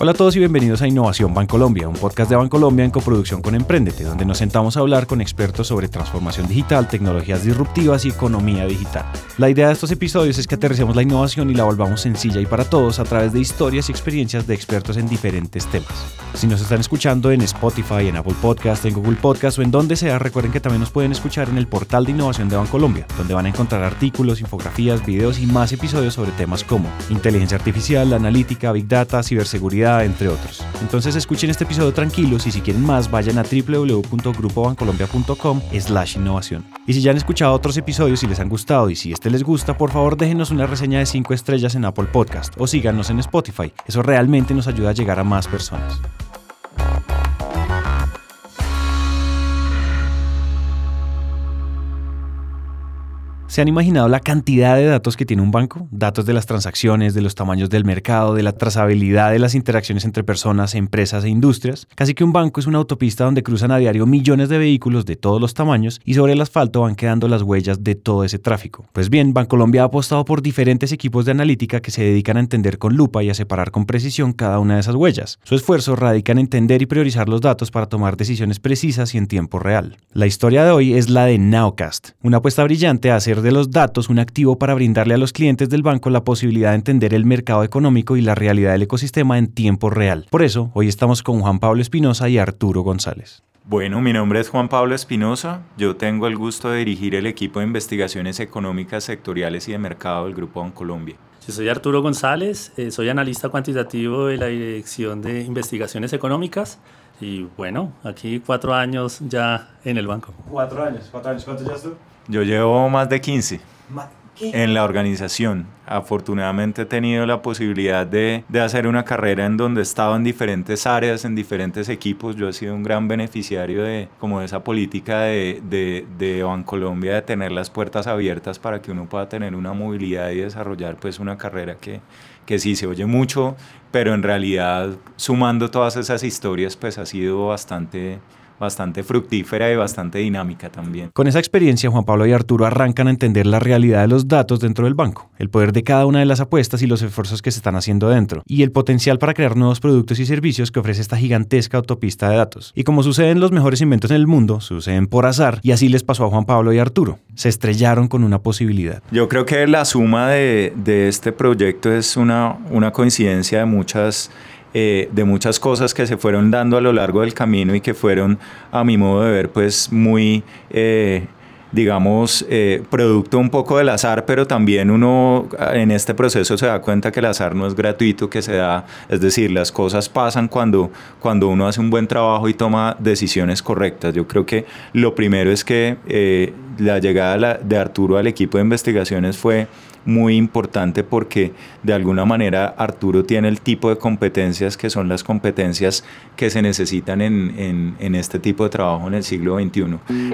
Hola a todos y bienvenidos a Innovación Bancolombia, un podcast de Bancolombia en coproducción con Emprendete, donde nos sentamos a hablar con expertos sobre transformación digital, tecnologías disruptivas y economía digital. La idea de estos episodios es que aterricemos la innovación y la volvamos sencilla y para todos a través de historias y experiencias de expertos en diferentes temas. Si nos están escuchando en Spotify, en Apple Podcast, en Google Podcast o en donde sea, recuerden que también nos pueden escuchar en el portal de innovación de Bancolombia, donde van a encontrar artículos, infografías, videos y más episodios sobre temas como inteligencia artificial, analítica, big data, ciberseguridad, entre otros. Entonces escuchen este episodio tranquilos y si quieren más vayan a www.grupobancolombia.com slash innovación. Y si ya han escuchado otros episodios y les han gustado y si este les gusta, por favor déjenos una reseña de 5 estrellas en Apple Podcast o síganos en Spotify. Eso realmente nos ayuda a llegar a más personas. ¿Se han imaginado la cantidad de datos que tiene un banco? Datos de las transacciones, de los tamaños del mercado, de la trazabilidad de las interacciones entre personas, empresas e industrias. Casi que un banco es una autopista donde cruzan a diario millones de vehículos de todos los tamaños y sobre el asfalto van quedando las huellas de todo ese tráfico. Pues bien, Bancolombia ha apostado por diferentes equipos de analítica que se dedican a entender con lupa y a separar con precisión cada una de esas huellas. Su esfuerzo radica en entender y priorizar los datos para tomar decisiones precisas y en tiempo real. La historia de hoy es la de Nowcast, una apuesta brillante a hacer de de los datos un activo para brindarle a los clientes del banco la posibilidad de entender el mercado económico y la realidad del ecosistema en tiempo real. Por eso, hoy estamos con Juan Pablo Espinosa y Arturo González. Bueno, mi nombre es Juan Pablo Espinosa. Yo tengo el gusto de dirigir el equipo de investigaciones económicas sectoriales y de mercado del Grupo Colombia. Yo soy Arturo González, eh, soy analista cuantitativo de la Dirección de Investigaciones Económicas y bueno, aquí cuatro años ya en el banco. Cuatro años, cuatro años. ¿Cuántos ya tú? Yo llevo más de 15 en la organización. Afortunadamente he tenido la posibilidad de, de, hacer una carrera en donde he estado en diferentes áreas, en diferentes equipos. Yo he sido un gran beneficiario de, como de esa política de, de, de Bancolombia de tener las puertas abiertas para que uno pueda tener una movilidad y desarrollar pues una carrera que, que sí se oye mucho, pero en realidad sumando todas esas historias pues ha sido bastante bastante fructífera y bastante dinámica también. Con esa experiencia, Juan Pablo y Arturo arrancan a entender la realidad de los datos dentro del banco, el poder de cada una de las apuestas y los esfuerzos que se están haciendo dentro, y el potencial para crear nuevos productos y servicios que ofrece esta gigantesca autopista de datos. Y como sucede en los mejores inventos en el mundo, suceden por azar, y así les pasó a Juan Pablo y Arturo. Se estrellaron con una posibilidad. Yo creo que la suma de, de este proyecto es una, una coincidencia de muchas eh, de muchas cosas que se fueron dando a lo largo del camino y que fueron, a mi modo de ver, pues muy... Eh, digamos, eh, producto un poco del azar, pero también uno en este proceso se da cuenta que el azar no es gratuito, que se da, es decir, las cosas pasan cuando, cuando uno hace un buen trabajo y toma decisiones correctas. Yo creo que lo primero es que la llegada de Arturo al equipo de investigaciones fue muy importante porque de alguna manera Arturo tiene el tipo de competencias que son las competencias que se necesitan en, en, este tipo de trabajo en el siglo XXI.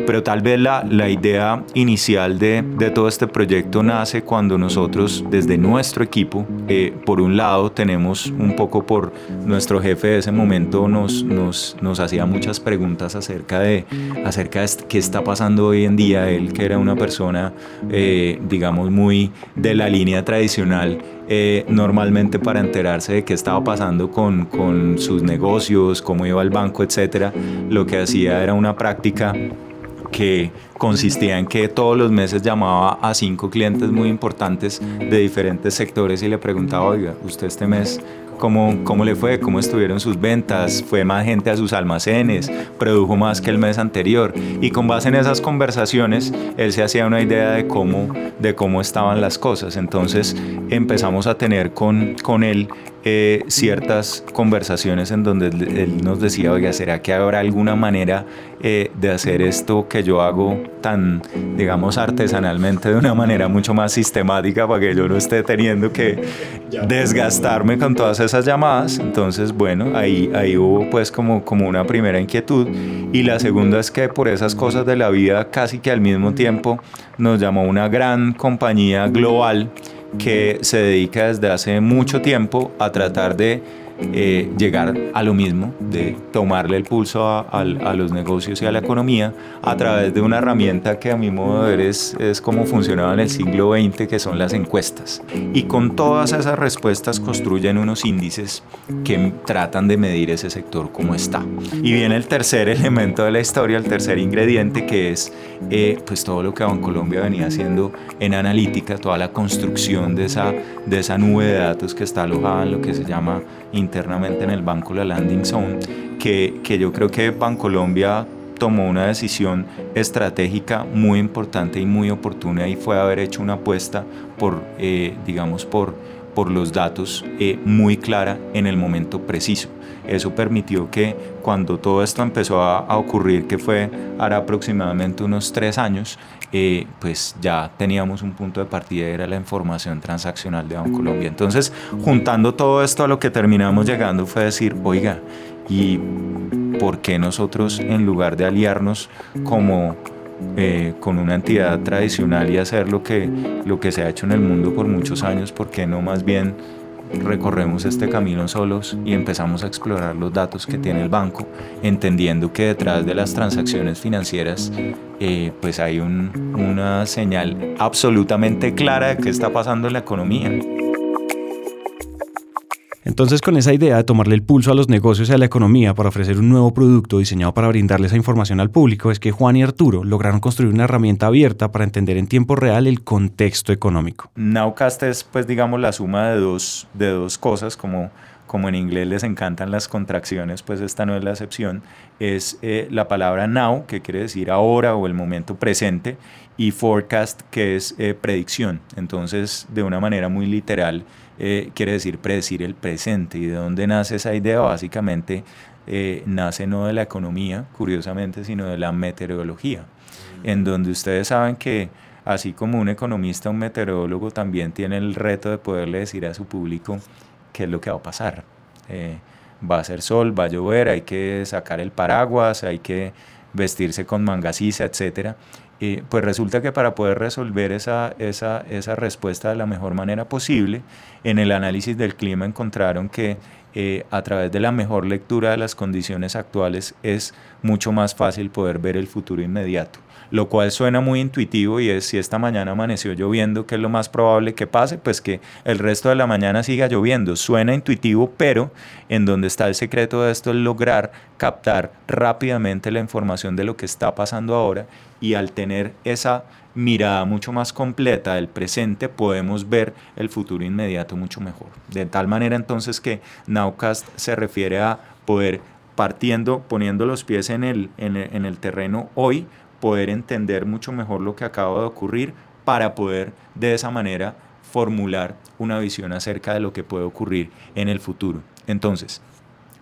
Pero tal vez la, la idea inicial de, de, todo este proyecto nace cuando nosotros desde nuestro equipo, eh, por un lado tenemos un poco por nuestro jefe de ese momento nos, nos, nos hacía muchas preguntas acerca de, acerca de qué está pasando hoy en día, él que era una persona, eh, digamos, muy de la línea tradicional, eh, normalmente para enterarse de qué estaba pasando con, con sus negocios, cómo iba al banco, etcétera, lo que hacía era una práctica que consistía en que todos los meses llamaba a cinco clientes muy importantes de diferentes sectores y le preguntaba, oiga, usted este mes cómo, cómo le fue, cómo estuvieron sus ventas, fue más gente a sus almacenes, produjo más que el mes anterior. Y con base en esas conversaciones, él se hacía una idea de cómo, de cómo estaban las cosas. Entonces empezamos a tener con, con él eh, ciertas conversaciones en donde él nos decía, oiga, ¿será que habrá alguna manera eh, de hacer esto que yo hago tan, digamos, artesanalmente de una manera mucho más sistemática para que yo no esté teniendo que desgastarme con todas esas llamadas? Entonces, bueno, ahí, ahí hubo pues como, como una primera inquietud. Y la segunda es que por esas cosas de la vida, casi que al mismo tiempo, nos llamó una gran compañía global que se dedica desde hace mucho tiempo a tratar de eh, llegar a lo mismo, de tomarle el pulso a, los negocios y a la economía a través de una herramienta que a mi modo de ver es, es como funcionaba en el siglo XX, que son las encuestas. Y con todas esas respuestas construyen unos índices que tratan de medir ese sector como está. Y viene el tercer elemento de la historia, el tercer ingrediente, que es eh, pues todo lo que Bancolombia venía haciendo en analítica, toda la construcción de esa, de esa nube de datos que está alojada en lo que se llama internamente en el banco la landing zone, que, que yo creo que Bancolombia tomó una decisión estratégica muy importante y muy oportuna y fue haber hecho una apuesta por, eh, digamos, por, por los datos eh, muy clara en el momento preciso. Eso permitió que cuando todo esto empezó a, ocurrir, que fue ahora aproximadamente unos tres años, eh, pues ya teníamos un punto de partida, era la información transaccional de Bancolombia. Entonces, juntando todo esto a lo que terminamos llegando fue decir, oiga, ¿y por qué nosotros en lugar de aliarnos como eh, con una entidad tradicional y hacer lo que, lo que se ha hecho en el mundo por muchos años, ¿por qué no más bien recorremos este camino solos y empezamos a explorar los datos que tiene el banco, entendiendo que detrás de las transacciones financieras eh, pues hay una señal absolutamente clara de qué está pasando en la economía. Entonces, con esa idea de tomarle el pulso a los negocios y a la economía para ofrecer un nuevo producto diseñado para brindarle esa información al público, es que Juan y Arturo lograron construir una herramienta abierta para entender en tiempo real el contexto económico. Nowcast es, pues, digamos, la suma de dos, de dos cosas, como, como en inglés les encantan las contracciones, pues esta no es la excepción, es eh, la palabra now, que quiere decir ahora o el momento presente, y forecast, que es eh, predicción. Entonces, de una manera muy literal, eh, quiere decir predecir el presente. ¿Y de dónde nace esa idea? Básicamente eh, nace no de la economía, curiosamente, sino de la meteorología, en donde ustedes saben que así como un economista, un meteorólogo también tiene el reto de poderle decir a su público qué es lo que va a pasar. Eh, va a ser sol, va a llover, hay que sacar el paraguas, hay que vestirse con mangasisa, etcétera pues resulta que para poder resolver esa, esa, esa, respuesta de la mejor manera posible, en el análisis del clima encontraron que eh, a través de la mejor lectura de las condiciones actuales es mucho más fácil poder ver el futuro inmediato lo cual suena muy intuitivo y es si esta mañana amaneció lloviendo, ¿qué es lo más probable que pase? Pues que el resto de la mañana siga lloviendo. Suena intuitivo, pero en donde está el secreto de esto es lograr captar rápidamente la información de lo que está pasando ahora y al tener esa mirada mucho más completa del presente podemos ver el futuro inmediato mucho mejor. De tal manera entonces que Nowcast se refiere a poder partiendo, poniendo los pies en el, en el, en el terreno hoy, poder entender mucho mejor lo que acaba de ocurrir para poder de esa manera formular una visión acerca de lo que puede ocurrir en el futuro. Entonces,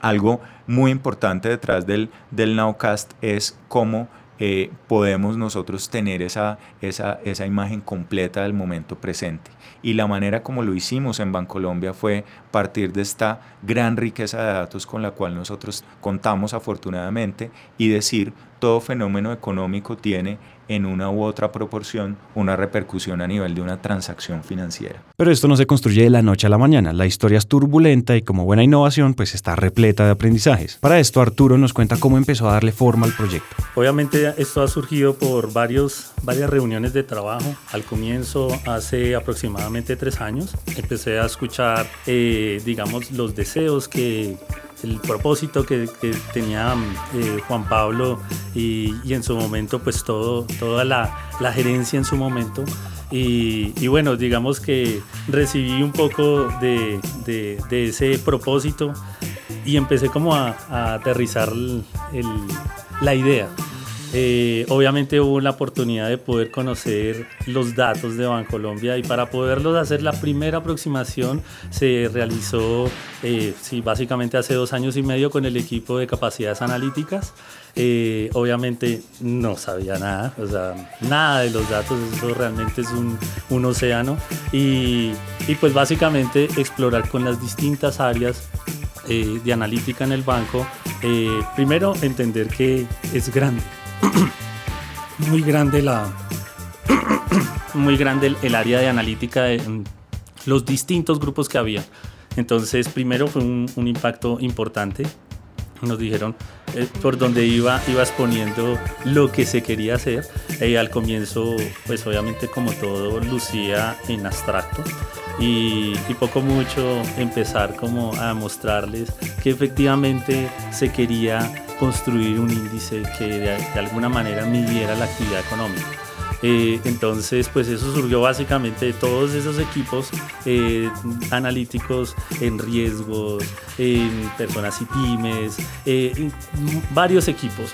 algo muy importante detrás del, del Nowcast es cómo eh, podemos nosotros tener esa, esa, esa imagen completa del momento presente. Y la manera como lo hicimos en Bancolombia fue partir de esta gran riqueza de datos con la cual nosotros contamos afortunadamente y decir todo fenómeno económico tiene en una u otra proporción una repercusión a nivel de una transacción financiera. Pero esto no se construye de la noche a la mañana. La historia es turbulenta y como buena innovación pues está repleta de aprendizajes. Para esto Arturo nos cuenta cómo empezó a darle forma al proyecto. Obviamente esto ha surgido por varios, varias reuniones de trabajo. Al comienzo, hace aproximadamente tres años, empecé a escuchar, eh, digamos, los deseos que el propósito que, tenía eh, Juan Pablo y, en su momento pues todo, toda la, gerencia en su momento. Y, bueno, digamos que recibí un poco de, ese propósito y empecé como a, aterrizar la idea. Eh, obviamente hubo la oportunidad de poder conocer los datos de Bancolombia y para poderlos hacer la primera aproximación se realizó eh, sí, básicamente hace dos años y medio con el equipo de capacidades analíticas. Eh, obviamente no sabía nada, o sea, nada de los datos, eso realmente es un, océano y, pues básicamente explorar con las distintas áreas de analítica en el banco, primero entender que es grande, muy grande la muy grande el, área de analítica de los distintos grupos que había. Entonces, primero fue un, un impacto importante. Nos dijeron eh, por donde iba, iba exponiendo lo que se quería hacer. Eh, al comienzo, pues obviamente como todo, lucía en abstracto. Y, y, poco mucho empezar como a mostrarles que efectivamente se quería construir un índice que de, de alguna manera midiera la actividad económica. Eh, entonces, pues eso surgió básicamente de todos esos equipos eh, analíticos en riesgos, en personas y pymes, eh, varios equipos.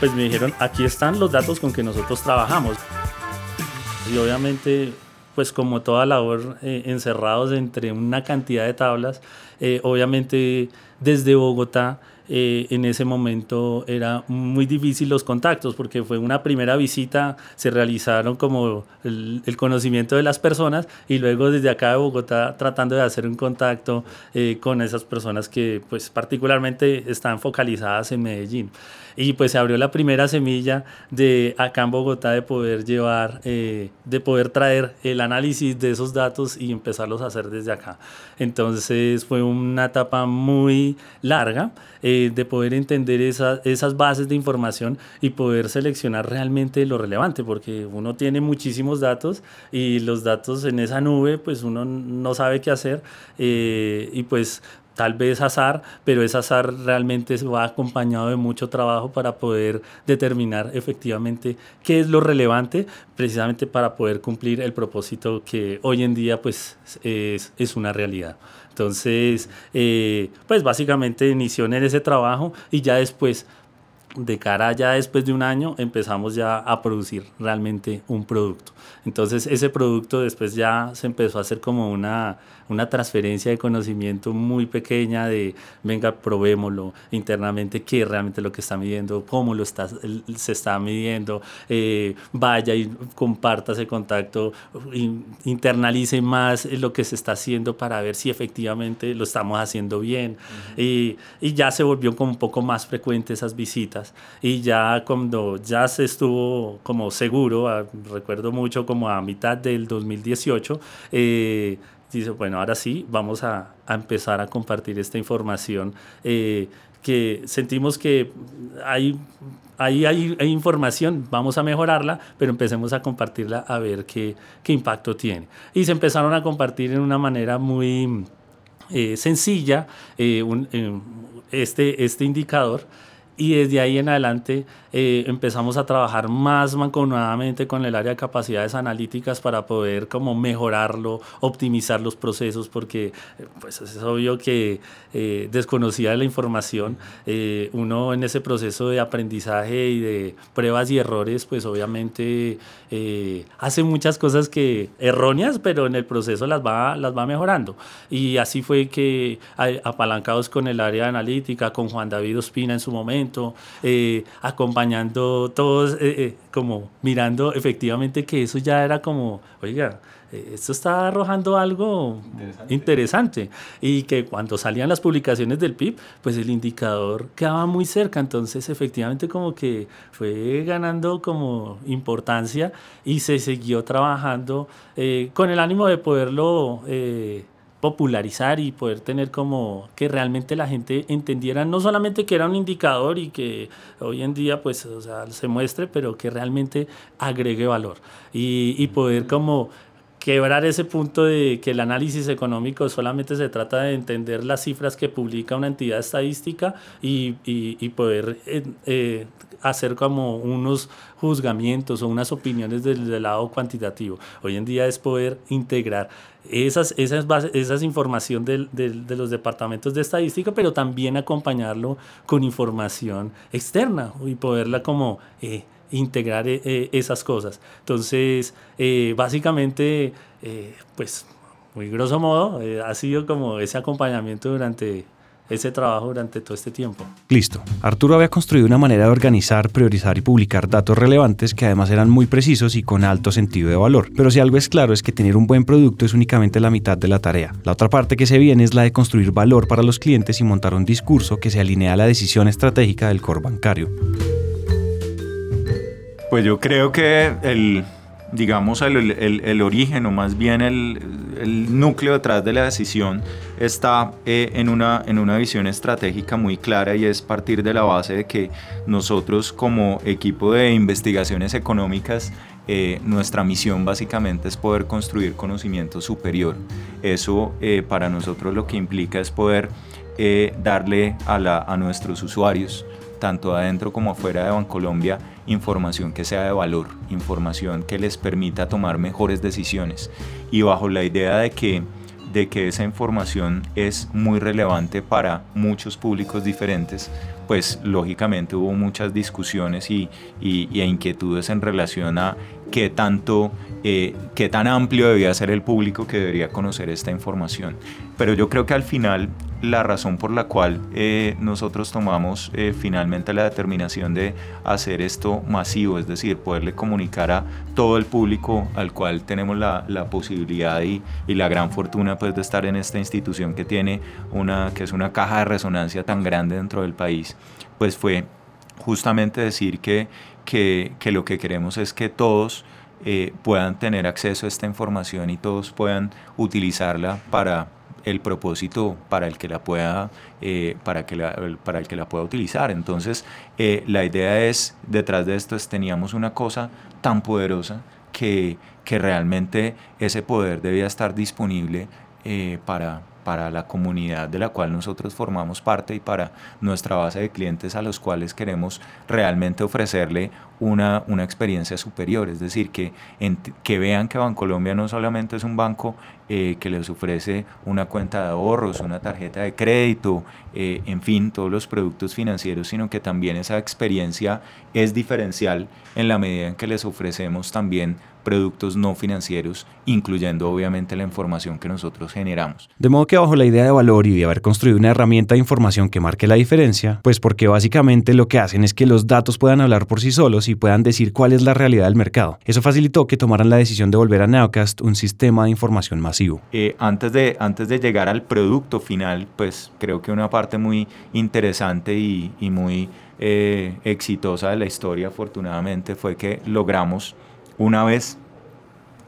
Pues me dijeron, aquí están los datos con que nosotros trabajamos. Y obviamente, pues como toda labor, encerrados entre una cantidad de tablas, obviamente desde Bogotá, eh, en ese momento era muy difícil los contactos porque fue una primera visita, se realizaron como el, conocimiento de las personas y luego desde acá de Bogotá tratando de hacer un contacto eh, con esas personas que pues particularmente están focalizadas en Medellín. Y pues se abrió la primera semilla de acá en Bogotá de poder llevar, eh, de poder traer el análisis de esos datos y empezarlos a hacer desde acá. Entonces fue una etapa muy larga eh, de poder entender esas, bases de información y poder seleccionar realmente lo relevante, porque uno tiene muchísimos datos y los datos en esa nube, pues uno no sabe qué hacer eh, y pues tal vez azar, pero ese azar realmente va acompañado de mucho trabajo para poder determinar efectivamente qué es lo relevante, precisamente para poder cumplir el propósito que hoy en día pues es, es una realidad. Entonces, eh, pues básicamente inició en ese trabajo y ya después de cara ya después de un año empezamos ya a producir realmente un producto. Entonces ese producto después ya se empezó a hacer como una, una transferencia de conocimiento muy pequeña de, venga, probémoslo internamente, qué es realmente lo que está midiendo, cómo lo está, se está midiendo, eh, vaya y comparta ese contacto, internalice más lo que se está haciendo para ver si efectivamente lo estamos haciendo bien. y, y ya se volvió como un poco más frecuente esas visitas y ya cuando ya se estuvo como seguro, ah, recuerdo mucho como a mitad del 2018, eh, dice, bueno, ahora sí, vamos a, a empezar a compartir esta información eh, que sentimos que hay, hay, hay, información, vamos a mejorarla, pero empecemos a compartirla a ver qué, qué impacto tiene. Y se empezaron a compartir en una manera muy eh, sencilla un, este, este indicador y desde ahí en adelante eh, empezamos a trabajar más mancomunadamente con el área de capacidades analíticas para poder como mejorarlo, optimizar los procesos, porque eh, pues es obvio que eh, desconocida la información, eh, uno en ese proceso de aprendizaje y de pruebas y errores, pues obviamente hace muchas cosas que erróneas, pero en el proceso las va, las va mejorando. Y así fue que apalancados con el área de analítica, con Juan David Ospina en su momento, acompañados acompañando todos, eh, eh, como mirando efectivamente que eso ya era como, oiga, eh, esto está arrojando algo interesante. interesante. y que cuando salían las publicaciones del PIB, pues el indicador quedaba muy cerca, entonces efectivamente como que fue ganando como importancia y se siguió trabajando con el ánimo de poderlo popularizar y poder tener como que realmente la gente entendiera no solamente que era un indicador y que hoy en día pues o sea, se muestre, pero que realmente agregue valor y, y poder como quebrar ese punto de que el análisis económico solamente se trata de entender las cifras que publica una entidad estadística y, y, poder eh, eh, hacer como unos juzgamientos o unas opiniones del, del, lado cuantitativo. Hoy en día es poder integrar esas, esas, esas información de los departamentos de estadística, pero también acompañarlo con información externa y poderla como... Eh, integrar eh, esas cosas. Entonces, eh, básicamente, eh, pues, muy grosso modo, eh, ha sido como ese acompañamiento durante ese trabajo durante todo este tiempo. Listo. Arturo había construido una manera de organizar, priorizar y publicar datos relevantes que además eran muy precisos y con alto sentido de valor. Pero si algo es claro es que tener un buen producto es únicamente la mitad de la tarea. La otra parte que se viene es la de construir valor para los clientes y montar un discurso que se alinea a la decisión estratégica del core bancario. Pues yo creo que el, digamos, el, el, origen o más bien el, el núcleo detrás de la decisión está eh, en, una, en una visión estratégica muy clara y es partir de la base de que nosotros como equipo de investigaciones económicas eh, nuestra misión básicamente es poder construir conocimiento superior. Eso eh, para nosotros lo que implica es poder darle a, la, a nuestros usuarios tanto adentro como afuera de Bancolombia, información que sea de valor, información que les permita tomar mejores decisiones. Y bajo la idea de que de que esa información es muy relevante para muchos públicos diferentes, pues lógicamente hubo muchas discusiones y, y, e inquietudes en relación a qué tanto, eh, qué tan amplio debía ser el público que debería conocer esta información. Pero yo creo que al final la razón por la cual eh, nosotros tomamos eh, finalmente la determinación de hacer esto masivo, es decir, poderle comunicar a todo el público al cual tenemos la, posibilidad y, y, la gran fortuna pues, de estar en esta institución que tiene una, que es una caja de resonancia tan grande dentro del país, pues fue justamente decir que, que, lo que queremos es que todos eh, puedan tener acceso a esta información y todos puedan utilizarla para el propósito para el que la pueda, eh, para que para el que la pueda utilizar. Entonces, eh, la idea es, detrás de esto, es, teníamos una cosa tan poderosa que, que realmente ese poder debía estar disponible para, para la comunidad de la cual nosotros formamos parte y para nuestra base de clientes a los cuales queremos realmente ofrecerle una, una experiencia superior, es decir, que, que vean que Bancolombia no solamente es un banco eh, que les ofrece una cuenta de ahorros, una tarjeta de crédito, eh, en fin, todos los productos financieros, sino que también esa experiencia es diferencial en la medida en que les ofrecemos también productos no financieros, incluyendo obviamente la información que nosotros generamos. De modo que bajo la idea de valor y de haber construido una herramienta de información que marque la diferencia, pues porque básicamente lo que hacen es que los datos puedan hablar por sí solos y puedan decir cuál es la realidad del mercado. Eso facilitó que tomaran la decisión de volver a Neocast un sistema de información masivo. Eh, antes, de, antes de llegar al producto final, pues creo que una parte muy interesante y, muy eh, exitosa de la historia, afortunadamente, fue que logramos una vez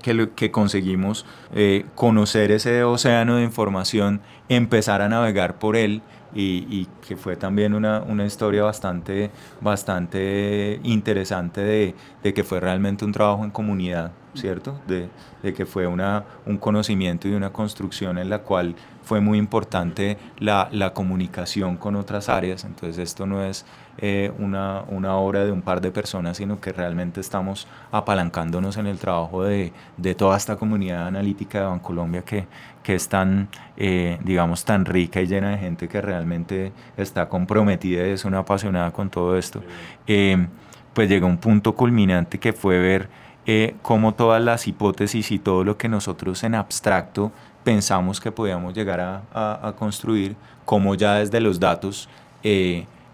que, que conseguimos eh, conocer ese océano de información, empezar a navegar por él y, que fue también una, una, historia bastante, bastante interesante de, de, que fue realmente un trabajo en comunidad, ¿cierto? De, de, que fue una, un conocimiento y una construcción en la cual fue muy importante la, la comunicación con otras áreas, entonces esto no es eh, una, una, obra de un par de personas, sino que realmente estamos apalancándonos en el trabajo de, de toda esta comunidad analítica de Bancolombia que, que es tan, eh, digamos, tan rica y llena de gente que realmente está comprometida y es una apasionada con todo esto. Eh, pues llegó un punto culminante que fue ver cómo todas las hipótesis y todo lo que nosotros en abstracto pensamos que podíamos llegar a, a, construir, como ya desde los datos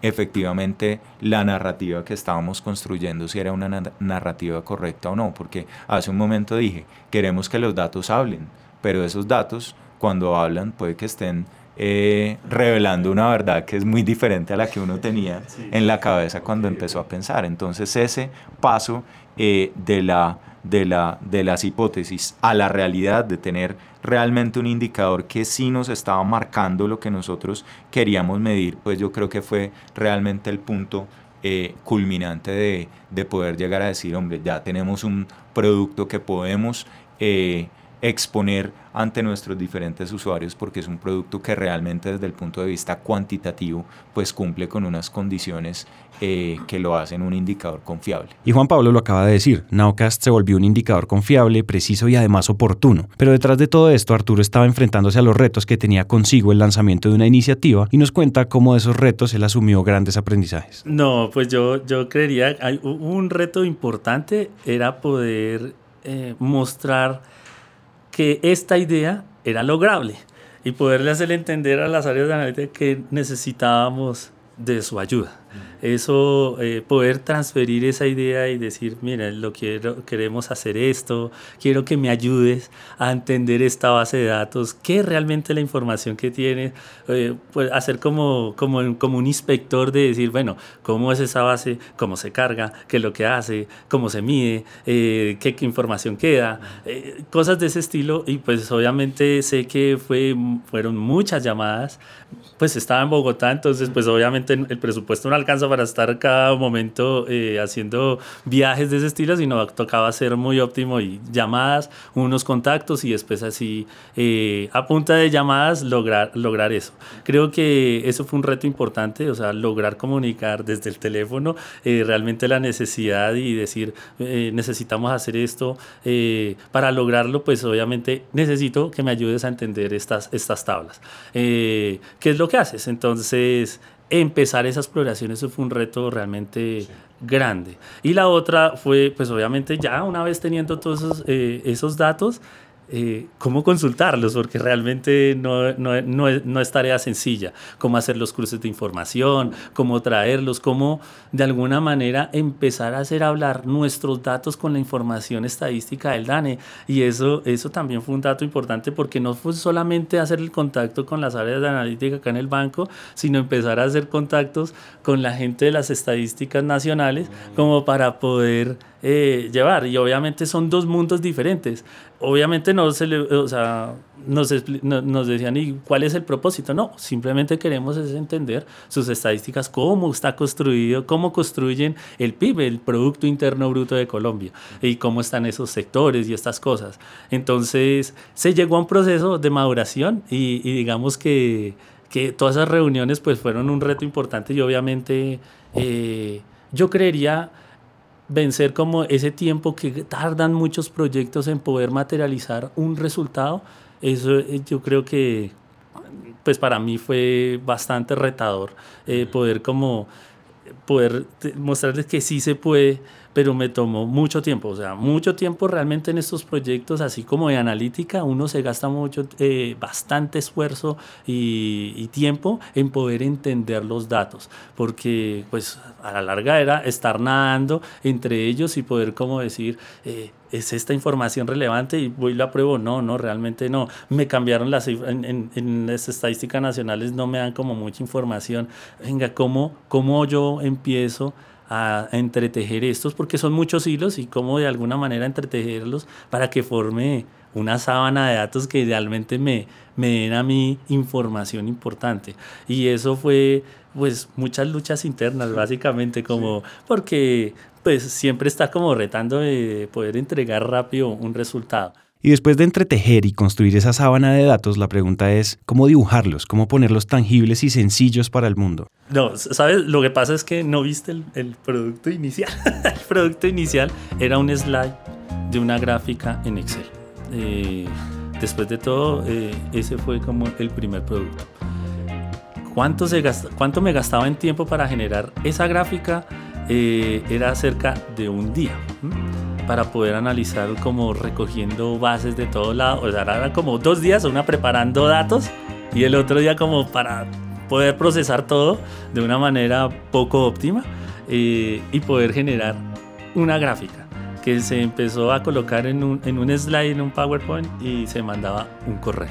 efectivamente la narrativa que estábamos construyendo, si era una narrativa correcta o no, porque hace un momento dije, queremos que los datos hablen, pero esos datos cuando hablan puede que estén eh, revelando una verdad que es muy diferente a la que uno tenía en la cabeza cuando empezó a pensar. Entonces ese paso eh, de la de, la, de las hipótesis a la realidad, de tener realmente un indicador que sí nos estaba marcando lo que nosotros queríamos medir, pues yo creo que fue realmente el punto eh, culminante de, de, poder llegar a decir, hombre, ya tenemos un producto que podemos eh, exponer ante nuestros diferentes usuarios porque es un producto que realmente desde el punto de vista cuantitativo pues cumple con unas condiciones eh, que lo hacen un indicador confiable. Y Juan Pablo lo acaba de decir, Nowcast se volvió un indicador confiable, preciso y además oportuno. Pero detrás de todo esto, Arturo estaba enfrentándose a los retos que tenía consigo el lanzamiento de una iniciativa y nos cuenta cómo de esos retos él asumió grandes aprendizajes. No, pues yo, yo creería, hay un reto importante era poder eh, mostrar que esta idea era lograble y poderle hacer entender a las áreas de analítica que necesitábamos de su ayuda. Eso, eh, poder transferir esa idea y decir, mira, lo quiero, queremos hacer esto, quiero que me ayudes a entender esta base de datos, qué realmente la información que tiene, eh, pues hacer como, como, como un inspector de decir, bueno, cómo es esa base, cómo se carga, qué es lo que hace, cómo se mide, eh, qué, qué, información queda, cosas de ese estilo. Y pues obviamente sé que fue, fueron muchas llamadas, pues estaba en Bogotá, entonces pues obviamente el presupuesto no alcanza para estar cada momento eh, haciendo viajes de ese estilo, sino tocaba ser muy óptimo y llamadas, unos contactos y después así eh, a punta de llamadas lograr, lograr eso. Creo que eso fue un reto importante, o sea, lograr comunicar desde el teléfono eh, realmente la necesidad y decir necesitamos hacer esto. para lograrlo, pues obviamente necesito que me ayudes a entender estas, estas tablas. ¿Qué es lo que haces? Entonces, empezar esa exploración, eso fue un reto realmente grande. Y la otra fue, pues obviamente ya una vez teniendo todos esos, eh, esos datos, eh, cómo consultarlos, porque realmente no, no, no, es, no, es, tarea sencilla, cómo hacer los cruces de información, cómo traerlos, cómo de alguna manera empezar a hacer hablar nuestros datos con la información estadística del DANE. Y eso, eso también fue un dato importante porque no fue solamente hacer el contacto con las áreas de analítica acá en el banco, sino empezar a hacer contactos con la gente de las estadísticas nacionales como para poder eh, llevar. Y obviamente son dos mundos diferentes. Obviamente no se le, o sea, nos, nos decían, ¿y cuál es el propósito? No, simplemente queremos es entender sus estadísticas, cómo está construido, cómo construyen el PIB, el Producto Interno Bruto de Colombia, y cómo están esos sectores y estas cosas. Entonces, se llegó a un proceso de maduración y, digamos que, que, todas esas reuniones pues fueron un reto importante y obviamente eh, yo creería vencer como ese tiempo que tardan muchos proyectos en poder materializar un resultado, eso eh, yo creo que pues para mí fue bastante retador eh, poder como poder mostrarles que sí se puede pero me tomó mucho tiempo, o sea, mucho tiempo realmente en estos proyectos, así como de analítica, uno se gasta mucho, eh, bastante esfuerzo y, tiempo en poder entender los datos, porque pues a la larga era estar nadando entre ellos y poder como decir, eh, ¿es esta información relevante? Y voy y la pruebo, no, no, realmente no. Me cambiaron las, en, en, las estadísticas nacionales, no me dan como mucha información. Venga, ¿cómo, cómo yo empiezo? A, entretejer estos, porque son muchos hilos y cómo de alguna manera entretejerlos para que forme una sábana de datos que idealmente me, me den a mí información importante. Y eso fue pues muchas luchas internas básicamente como porque pues siempre está como retando de poder entregar rápido un resultado. Y después de entretejer y construir esa sábana de datos, la pregunta es cómo dibujarlos, cómo ponerlos tangibles y sencillos para el mundo. No, ¿sabes? Lo que pasa es que no viste el, producto inicial. el producto inicial era un slide de una gráfica en Excel. Eh, después de todo, eh, ese fue como el primer producto. ¿Cuánto, se ¿Cuánto me gastaba en tiempo para generar esa gráfica? Eh, era cerca de un día para poder analizar como recogiendo bases de todos lados. O sea, era como dos días, una preparando datos y el otro día como para poder procesar todo de una manera poco óptima eh, y poder generar una gráfica que se empezó a colocar en un, en un slide, en un PowerPoint y se mandaba un correo.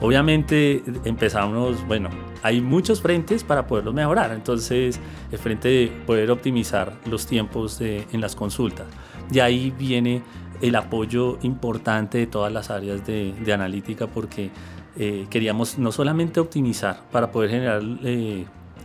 Obviamente empezamos, bueno, hay muchos frentes para poderlo mejorar. Entonces, el frente de poder optimizar los tiempos en las consultas. Y ahí viene el apoyo importante de todas las áreas de, analítica porque eh, queríamos no solamente optimizar para poder generar eh,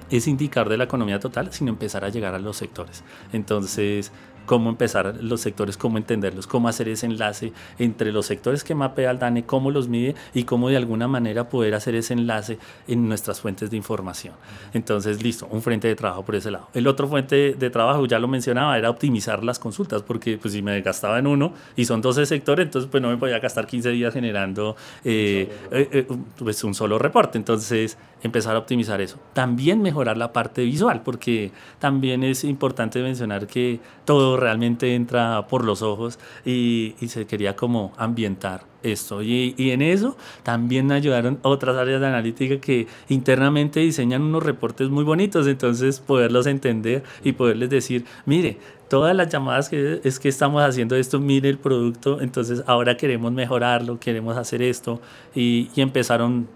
ese indicar de la economía total, sino empezar a llegar a los sectores. Entonces, cómo empezar los sectores, cómo entenderlos, cómo hacer ese enlace entre los sectores que mapea el DANE, cómo los mide y cómo de alguna manera poder hacer ese enlace en nuestras fuentes de información. Entonces, listo, un frente de trabajo por ese lado. El otro fuente de trabajo, ya lo mencionaba, era optimizar las consultas, porque pues si me gastaba en uno y son 12 sectores, entonces pues no me podía gastar 15 días generando eh, eh, eh, pues un solo reporte. Entonces, empezar a optimizar eso. También mejorar la parte visual, porque también es importante mencionar que todo realmente entra por los ojos y, y se quería como ambientar esto. Y, y, en eso también ayudaron otras áreas de analítica que internamente diseñan unos reportes muy bonitos, entonces poderlos entender y poderles decir, mire, todas las llamadas que es que estamos haciendo esto, mire el producto, entonces ahora queremos mejorarlo, queremos hacer esto y, y empezaron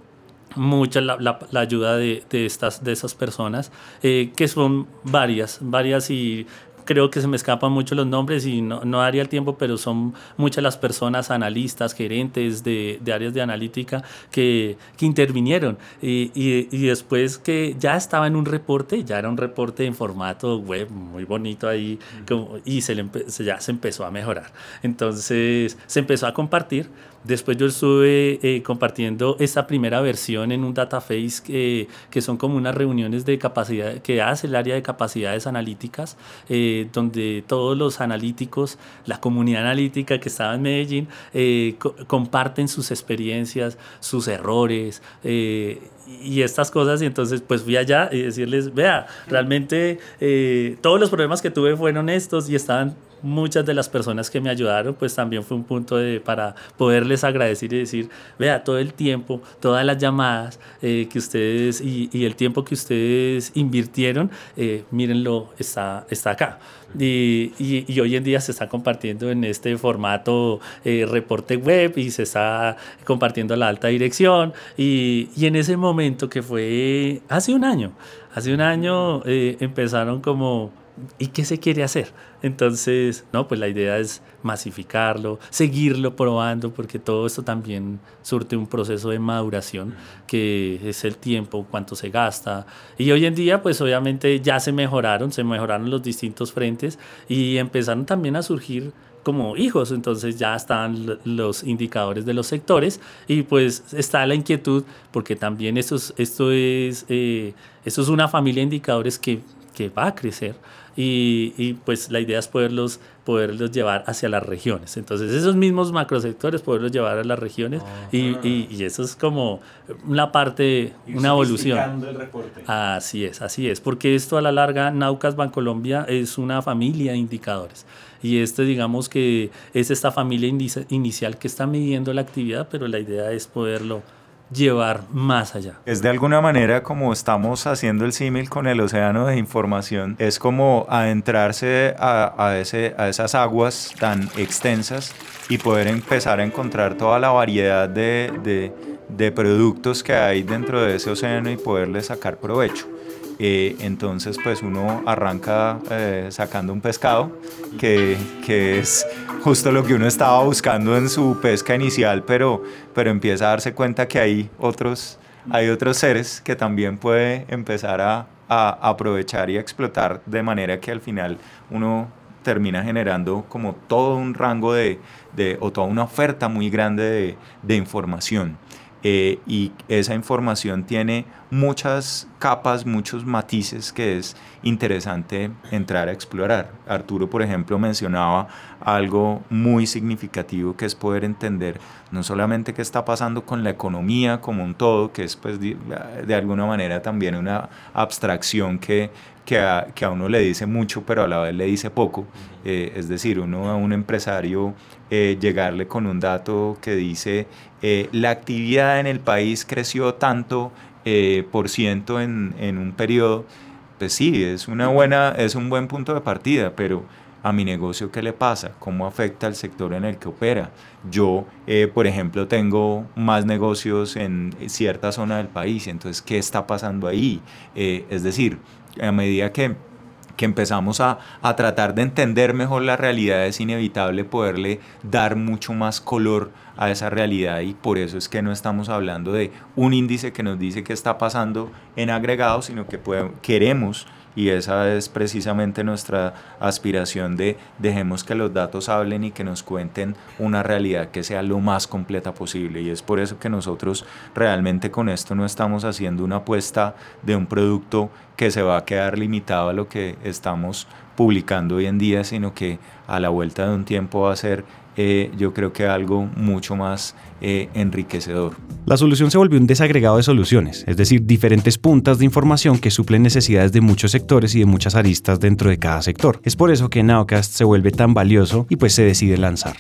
mucha la, la, la, ayuda de, de, estas, de esas personas, eh, que son varias, varias y creo que se me escapan mucho los nombres y no, no daría el tiempo, pero son muchas las personas, analistas, gerentes de, de áreas de analítica que, que intervinieron. Y, y, y, después que ya estaba en un reporte, ya era un reporte en formato web muy bonito ahí, como, y se, le ya se empezó a mejorar. Entonces se empezó a compartir. Después yo estuve eh, compartiendo esta primera versión en un dataface que, que, son como unas reuniones de capacidad que hace el área de capacidades analíticas, eh, donde todos los analíticos, la comunidad analítica que estaba en Medellín, eh, co comparten sus experiencias, sus errores y estas cosas y entonces pues fui allá y decirles, vea, realmente eh, todos los problemas que tuve fueron estos y estaban muchas de las personas que me ayudaron, pues también fue un punto de, para poderles agradecer y decir, vea, todo el tiempo, todas las llamadas eh, que ustedes y, el tiempo que ustedes invirtieron, eh, mírenlo, está, está acá. Y, y, hoy en día se está compartiendo en este formato eh, reporte web y se está compartiendo la alta dirección. Y, y en ese momento que fue hace un año, hace un año eh, empezaron como ¿Y qué se quiere hacer? Entonces, no, pues la idea es masificarlo, seguirlo probando, porque todo esto también surte un proceso de maduración, que es el tiempo, cuánto se gasta. Y hoy en día, pues obviamente ya se mejoraron, se mejoraron los distintos frentes y empezaron también a surgir como hijos, entonces ya están los indicadores de los sectores y pues está la inquietud porque también esto es, esto es, eh, esto es una familia de indicadores que, que va a crecer y, y, pues la idea es poderlos, poderlos llevar hacia las regiones. Entonces esos mismos macrosectores, poderlos llevar a las regiones oh, y, y, y, eso es como una parte, una evolución. El reporte. Así es, así es, porque esto a la larga, Naucas Bancolombia es una familia de indicadores. Y este digamos que es esta familia inicial que está midiendo la actividad, pero la idea es poderlo llevar más allá. Es de alguna manera como estamos haciendo el símil con el océano de información, es como adentrarse a, a, ese, a esas aguas tan extensas y poder empezar a encontrar toda la variedad de, de, de productos que hay dentro de ese océano y poderle sacar provecho. Eh, entonces pues uno arranca eh, sacando un pescado que, que, es justo lo que uno estaba buscando en su pesca inicial, pero, pero empieza a darse cuenta que hay otros, hay otros seres que también puede empezar a, a aprovechar y a explotar de manera que al final uno termina generando como todo un rango de, de o toda una oferta muy grande de, de información. Eh, y esa información tiene muchas capas, muchos matices que es interesante entrar a explorar. Arturo, por ejemplo, mencionaba algo muy significativo que es poder entender no solamente qué está pasando con la economía como un todo, que es pues de, de alguna manera también una abstracción que, que a, que a, uno le dice mucho, pero a la vez le dice poco. Eh, es decir, uno a un empresario eh, llegarle con un dato que dice eh, la actividad en el país creció tanto eh, por ciento en, en, un periodo, pues sí, es, una buena, es un buen punto de partida, pero a mi negocio qué le pasa, cómo afecta al sector en el que opera. Yo, eh, por ejemplo, tengo más negocios en cierta zona del país, entonces, ¿qué está pasando ahí? Eh, es decir, a medida que que empezamos a, a, tratar de entender mejor la realidad, es inevitable poderle dar mucho más color a esa realidad y por eso es que no estamos hablando de un índice que nos dice qué está pasando en agregado, sino que queremos y esa es precisamente nuestra aspiración de dejemos que los datos hablen y que nos cuenten una realidad que sea lo más completa posible. Y es por eso que nosotros realmente con esto no estamos haciendo una apuesta de un producto que se va a quedar limitado a lo que estamos publicando hoy en día, sino que a la vuelta de un tiempo va a ser eh, yo creo que algo mucho más eh, enriquecedor. La solución se volvió un desagregado de soluciones, es decir, diferentes puntas de información que suplen necesidades de muchos sectores y de muchas aristas dentro de cada sector. Es por eso que Nowcast se vuelve tan valioso y pues se decide lanzar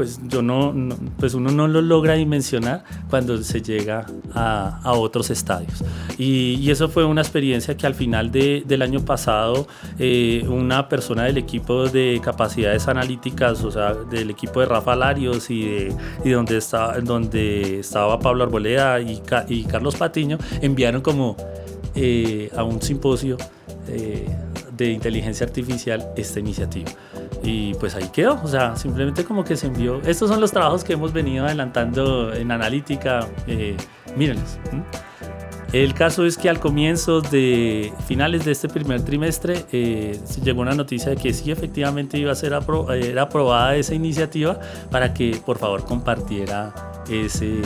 pues yo no, pues uno no lo logra dimensionar cuando se llega a, a otros estadios. Y, y, eso fue una experiencia que al final de, del año pasado eh, una persona del equipo de capacidades analíticas, o sea, del equipo de Rafa Larios y, de, y donde, estaba, donde estaba Pablo Arboleda y, y Carlos Patiño, enviaron como eh, a un simposio eh, de inteligencia artificial esta iniciativa. Y pues ahí quedó, o sea, simplemente como que se envió. Estos son los trabajos que hemos venido adelantando en analítica, eh, mírenlos. El caso es que al comienzo de finales de este primer trimestre eh, llegó una noticia de que sí efectivamente iba a ser era aprobada esa iniciativa para que por favor compartiera ese,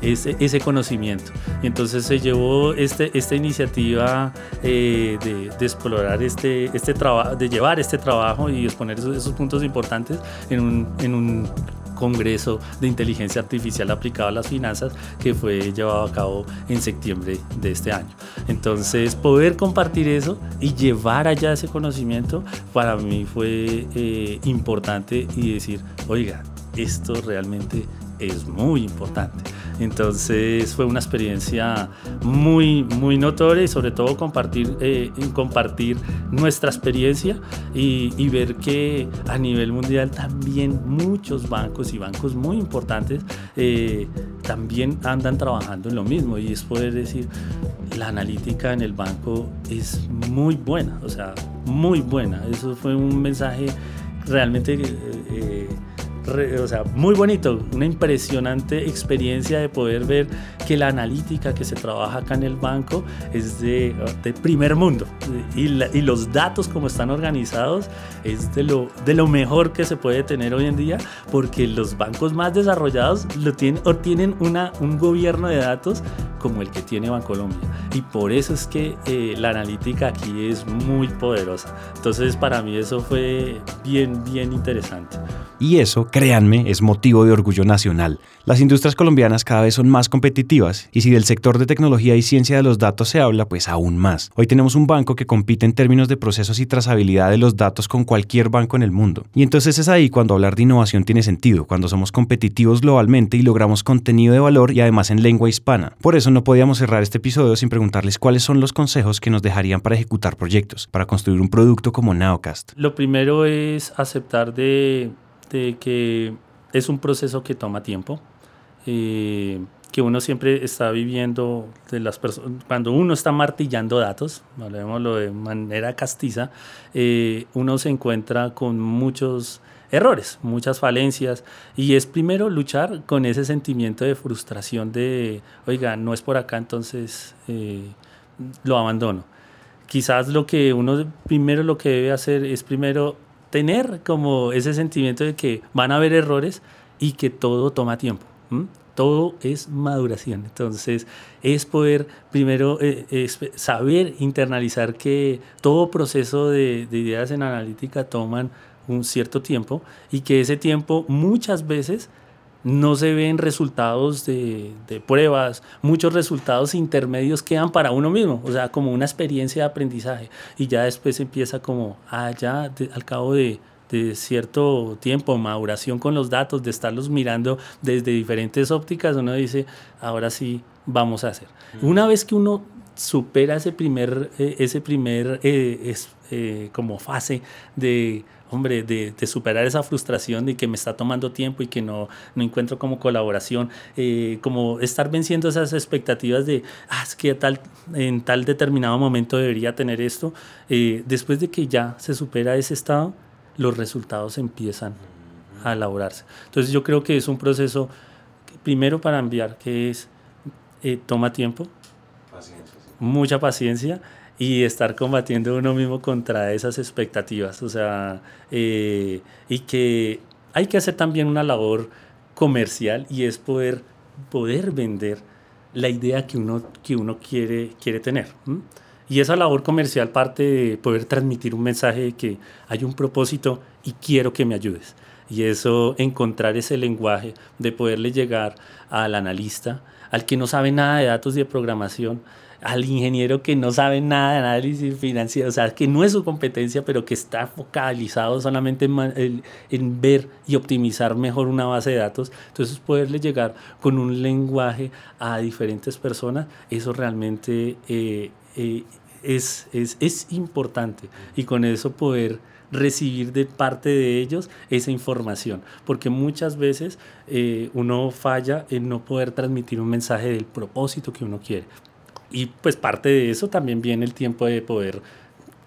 ese, conocimiento. Entonces se llevó este, esta iniciativa eh, de, explorar este, este trabajo, de llevar este trabajo y exponer esos, puntos importantes en en un Congreso de Inteligencia Artificial aplicado a las finanzas que fue llevado a cabo en septiembre de este año. Entonces, poder compartir eso y llevar allá ese conocimiento para mí fue eh, importante y decir, oiga, esto realmente es muy importante. Entonces fue una experiencia muy, muy notoria y sobre todo compartir, eh, compartir nuestra experiencia y, y, ver que a nivel mundial también muchos bancos y bancos muy importantes eh, también andan trabajando en lo mismo y es poder decir, la analítica en el banco es muy buena, o sea, muy buena. Eso fue un mensaje realmente... Eh, o sea, muy bonito, una impresionante experiencia de poder ver que la analítica que se trabaja acá en el banco es de, de primer mundo y, y, los datos como están organizados es de lo, de lo mejor que se puede tener hoy en día porque los bancos más desarrollados lo tienen, o tienen una, un gobierno de datos como el que tiene Bancolombia y por eso es que eh, la analítica aquí es muy poderosa. Entonces para mí eso fue bien, bien interesante. Y eso, créanme, es motivo de orgullo nacional. Las industrias colombianas cada vez son más competitivas y si del sector de tecnología y ciencia de los datos se habla, pues aún más. Hoy tenemos un banco que compite en términos de procesos y trazabilidad de los datos con cualquier banco en el mundo. Y entonces es ahí cuando hablar de innovación tiene sentido, cuando somos competitivos globalmente y logramos contenido de valor y además en lengua hispana. Por eso no podíamos cerrar este episodio sin preguntarles cuáles son los consejos que nos dejarían para ejecutar proyectos, para construir un producto como Nowcast. Lo primero es aceptar de de que es un proceso que toma tiempo, eh, que uno siempre está viviendo de las personas, cuando uno está martillando datos, hablemoslo de manera castiza, eh, uno se encuentra con muchos errores, muchas falencias, y es primero luchar con ese sentimiento de frustración de, oiga, no es por acá, entonces eh, lo abandono. Quizás lo que uno primero lo que debe hacer es primero tener como ese sentimiento de que van a haber errores y que todo toma tiempo. Todo es maduración. Entonces, es poder primero eh, saber internalizar que todo proceso de, de ideas en analítica toman un cierto tiempo y que ese tiempo muchas veces no se ven resultados de, de, pruebas, muchos resultados intermedios quedan para uno mismo, o sea, como una experiencia de aprendizaje. Y ya después empieza como, ah, ya al cabo de, de cierto tiempo, maduración con los datos, de estarlos mirando desde diferentes ópticas, uno dice, ahora sí, vamos a hacer. Una vez que uno supera ese primer, eh, ese primer eh, es, eh, como fase de hombre, de, superar esa frustración de que me está tomando tiempo y que no, no encuentro como colaboración, eh, como estar venciendo esas expectativas de, ah, es que tal, en tal determinado momento debería tener esto, eh, después de que ya se supera ese estado, los resultados empiezan a elaborarse. Entonces yo creo que es un proceso, primero para enviar, que es, eh, toma tiempo, paciencia, mucha paciencia y estar combatiendo uno mismo contra esas expectativas. O sea, eh, y que hay que hacer también una labor comercial y es poder, poder vender la idea que uno, que uno quiere, quiere tener. Y esa labor comercial parte de poder transmitir un mensaje de que hay un propósito y quiero que me ayudes. Y eso, encontrar ese lenguaje de poderle llegar al analista, al que no sabe nada de datos y de programación, al ingeniero que no sabe nada de análisis financiero, o sea, que no es su competencia, pero que está focalizado solamente en, ver y optimizar mejor una base de datos. Entonces, poderle llegar con un lenguaje a diferentes personas, eso realmente eh, eh, es, es, es importante. Y con eso poder recibir de parte de ellos esa información, porque muchas veces eh, uno falla en no poder transmitir un mensaje del propósito que uno quiere. Y pues parte de eso también viene el tiempo de poder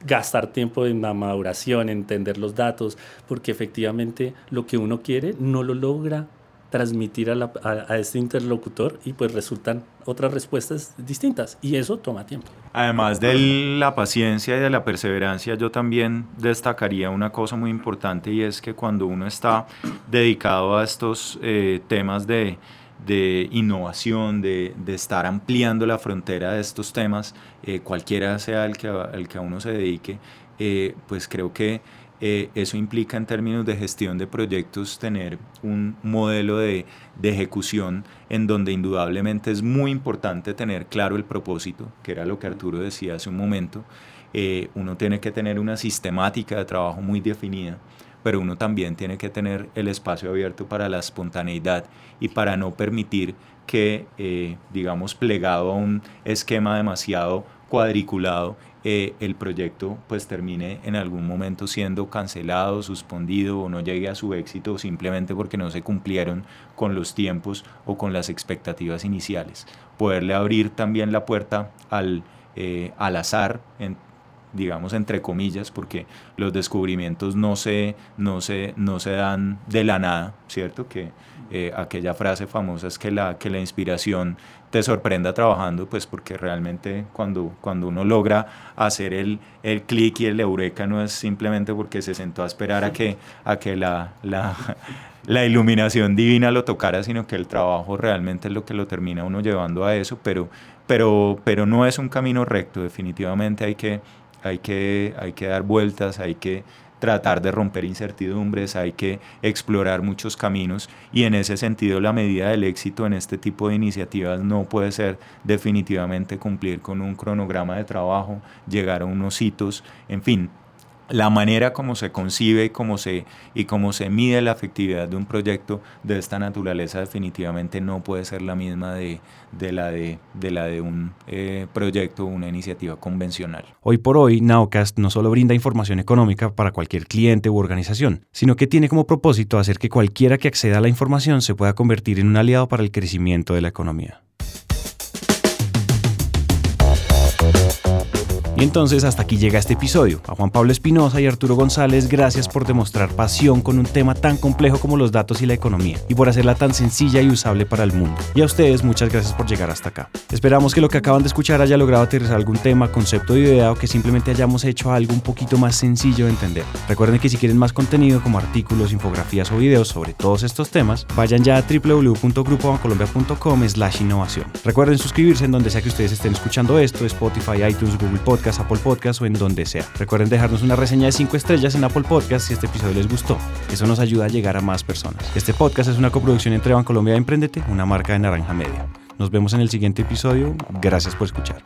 gastar tiempo en la maduración, entender los datos, porque efectivamente lo que uno quiere no lo logra transmitir a, a, este interlocutor y pues resultan otras respuestas distintas y eso toma tiempo. Además de la paciencia y de la perseverancia, yo también destacaría una cosa muy importante y es que cuando uno está dedicado a estos eh, temas de, de innovación, de, de, estar ampliando la frontera de estos temas, eh, cualquiera sea el que, el que a uno se dedique, eh, pues creo que eh, eso implica en términos de gestión de proyectos tener un modelo de, de, ejecución en donde indudablemente es muy importante tener claro el propósito, que era lo que Arturo decía hace un momento. Eh, uno tiene que tener una sistemática de trabajo muy definida, pero uno también tiene que tener el espacio abierto para la espontaneidad y para no permitir que, eh, digamos, plegado a un esquema demasiado cuadriculado, eh, el proyecto pues termine en algún momento siendo cancelado, suspendido o no llegue a su éxito simplemente porque no se cumplieron con los tiempos o con las expectativas iniciales. Poderle abrir también la puerta al, eh, al azar, digamos entre comillas, porque los descubrimientos no se, no se, no se dan de la nada, ¿cierto? Que eh, aquella frase famosa es que la, que la inspiración te sorprenda trabajando, pues porque realmente cuando, cuando uno logra hacer el, el clic y el eureka no es simplemente porque se sentó a esperar a que, a que la, la, la iluminación divina lo tocara, sino que el trabajo realmente es lo que lo termina uno llevando a eso, pero, pero, pero no es un camino recto, definitivamente hay que, hay que, hay que dar vueltas, hay que tratar de romper incertidumbres, hay que explorar muchos caminos. Y en ese sentido la medida del éxito en este tipo de iniciativas no puede ser definitivamente cumplir con un cronograma de trabajo, llegar a unos hitos, en fin, la manera como se concibe y cómo se, y cómo se mide la efectividad de un proyecto de esta naturaleza definitivamente no puede ser la misma de, de la, de, de, la de un eh, proyecto o una iniciativa convencional. Hoy por hoy, Nowcast no solo brinda información económica para cualquier cliente u organización, sino que tiene como propósito hacer que cualquiera que acceda a la información se pueda convertir en un aliado para el crecimiento de la economía. Y entonces hasta aquí llega este episodio. A Juan Pablo Espinosa y Arturo González, gracias por demostrar pasión con un tema tan complejo como los datos y la economía, y por hacerla tan sencilla y usable para el mundo. Y a ustedes, muchas gracias por llegar hasta acá. Esperamos que lo que acaban de escuchar haya logrado aterrizar algún tema, concepto o idea, o que simplemente hayamos hecho algo un poquito más sencillo de entender. Recuerden que si quieren más contenido como artículos, infografías o videos sobre todos estos temas, vayan ya a www.grupobancolombia.com slash innovación. Recuerden suscribirse en donde sea que ustedes estén escuchando esto, Spotify, iTunes, Google Apple Podcast o en donde sea. Recuerden dejarnos una reseña de 5 estrellas en Apple Podcast si este episodio les gustó. Eso nos ayuda a llegar a más personas. Este podcast es una coproducción entre Bancolombia y Emprendete, una marca de Naranja Media. Nos vemos en el siguiente episodio. Gracias por escuchar.